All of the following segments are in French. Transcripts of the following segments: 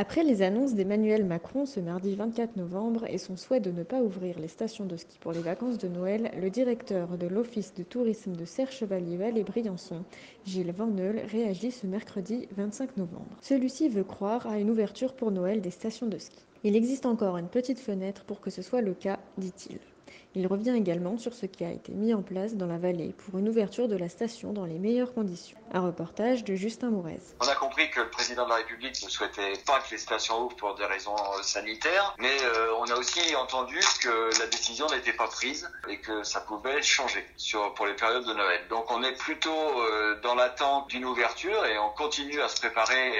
Après les annonces d'Emmanuel Macron ce mardi 24 novembre et son souhait de ne pas ouvrir les stations de ski pour les vacances de Noël, le directeur de l'Office de tourisme de Serre-Chevalier et Briançon, Gilles Vanneul, réagit ce mercredi 25 novembre. Celui-ci veut croire à une ouverture pour Noël des stations de ski. Il existe encore une petite fenêtre pour que ce soit le cas, dit-il. Il revient également sur ce qui a été mis en place dans la vallée pour une ouverture de la station dans les meilleures conditions. Un reportage de Justin Mourez. On a compris que le président de la République ne souhaitait pas que les stations ouvrent pour des raisons euh, sanitaires, mais euh, on a aussi entendu que la décision n'était pas prise et que ça pouvait changer sur, pour les périodes de Noël. Donc on est plutôt euh, dans l'attente d'une ouverture et on continue à se préparer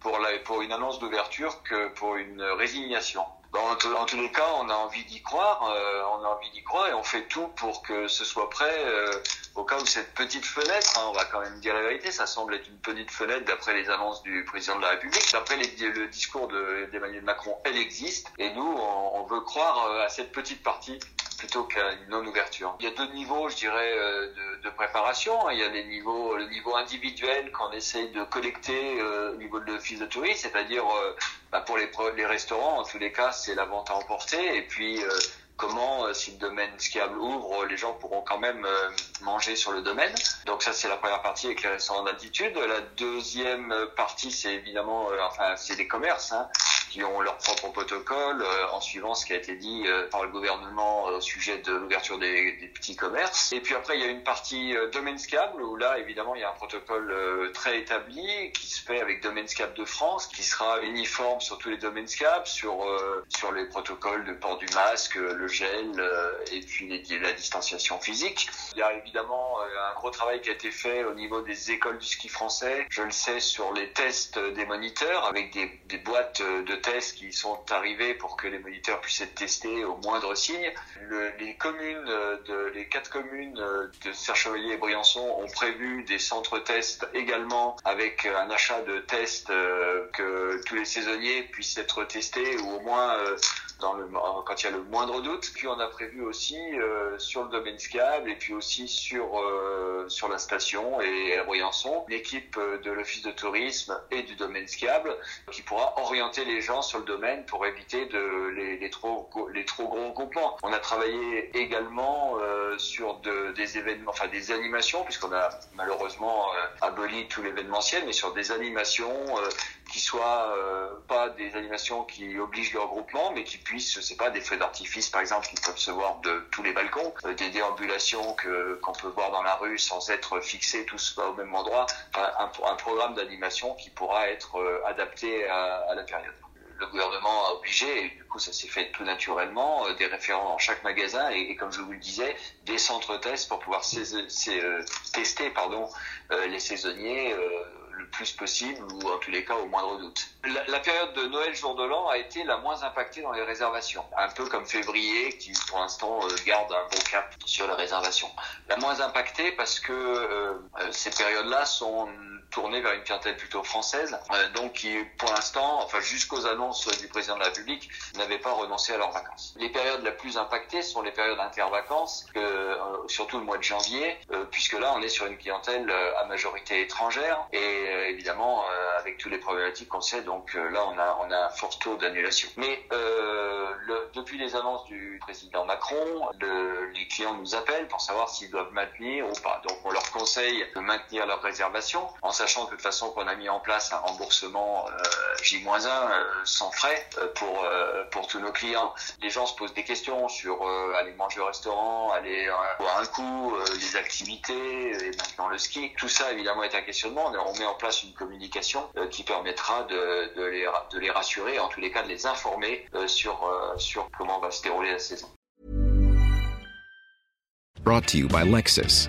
pour, pour une annonce d'ouverture que pour une résignation. Bon, en, tous les cas, on a envie d'y croire, euh, on a envie d'y croire et on fait tout pour que ce soit prêt euh, au cas où cette petite fenêtre, hein, on va quand même dire la vérité, ça semble être une petite fenêtre d'après les annonces du président de la République, d'après le discours d'Emmanuel Macron, elle existe et nous, on, on veut croire euh, à cette petite partie plutôt qu'à une non-ouverture. Il y a deux niveaux, je dirais, de, de préparation. Il y a les niveaux, le niveau individuel qu'on essaye de collecter au niveau de l'office de tourisme, c'est-à-dire bah pour les, restaurants, en tous les cas, c'est la vente à emporter. Et puis, euh, comment, euh, si le domaine skiable ouvre, les gens pourront quand même euh, manger sur le domaine. Donc ça, c'est la première partie avec les restaurants. La deuxième partie, c'est évidemment, enfin, c'est les commerces. Hein qui ont leur propre protocole euh, en suivant ce qui a été dit euh, par le gouvernement euh, au sujet de l'ouverture des, des, petits commerces. Et puis après, il y a une partie domaine scable où là, évidemment, il y a un protocole très établi qui se fait avec Domaine Scable de France, qui sera uniforme sur tous les domaines scable, sur sur les protocoles de port du masque, le gel et puis les, la distanciation physique. Il y a évidemment un gros travail qui a été fait au niveau des écoles du ski français. Je le sais sur les tests des moniteurs avec des, des boîtes de tests qui sont arrivés pour que les moniteurs puissent être testés au moindre signe. les communes, de, les quatre communes de Serre-Chevalier et Briançon ont prévu des centres tests également avec un achat de tests euh, que tous les saisonniers puissent être testés ou au moins euh, le, quand il y a le moindre doute. Puis on a prévu aussi euh, sur le domaine skiable et puis aussi sur euh, sur la station et à Briançon, l'équipe euh, de l'office de tourisme et du domaine skiable qui pourra orienter les gens sur le domaine pour éviter de les, les trop les trop gros groupements. On a travaillé également euh, sur de, des événements, enfin des animations puisqu'on a malheureusement aboli tout l'événementiel, mais sur des animations qui soient pas des animations qui obligent le regroupement, mais qui puissent, je sais pas, des feux d'artifice par exemple qui peuvent se voir de tous les balcons, euh, des déambulations que qu'on peut voir dans la rue sans être fixés tous au même endroit, un, un programme d'animation qui pourra être euh, adapté à, à la période. Le gouvernement a obligé, et du coup ça s'est fait tout naturellement, euh, des référents dans chaque magasin et, comme je vous le disais, des centres tests pour pouvoir tester pardon, les saisonniers le plus possible ou en tous les cas au moindre doute. La, période de Noël jour de l'an a été la moins impactée dans les réservations, un peu comme février qui pour l'instant euh, garde un bon cap sur les réservations. La moins impactée parce que euh, euh ces périodes-là sont tournées vers une clientèle plutôt française, euh, donc qui pour l'instant, enfin jusqu'aux annonces du président de la République, n'avaient pas renoncé à leurs vacances. Les périodes les plus impactées sont les périodes intervacances, euh, surtout le mois de janvier, puisque là on est sur une clientèle à majorité étrangère et euh, évidemment euh, avec tous les problématiques qu'on sait. Donc euh, là, on a, on a un fort taux d'annulation. Mais le, depuis les annonces du président Macron, le, les clients nous appellent pour savoir s'ils doivent maintenir ou pas. Donc on leur conseille de maintenir leur réservation, en sachant de toute façon qu'on a mis en place un remboursement J-1 sans frais pour pour tous nos clients. Les gens se posent des questions sur aller manger au restaurant, aller boire un coup, les activités et maintenant le ski. Tout ça évidemment est un questionnement. On met en place une communication euh, qui permettra de, de, les, de les rassurer, en tous les cas de les informer euh, sur, euh, sur comment va se dérouler la saison. Brought to you by Lexus.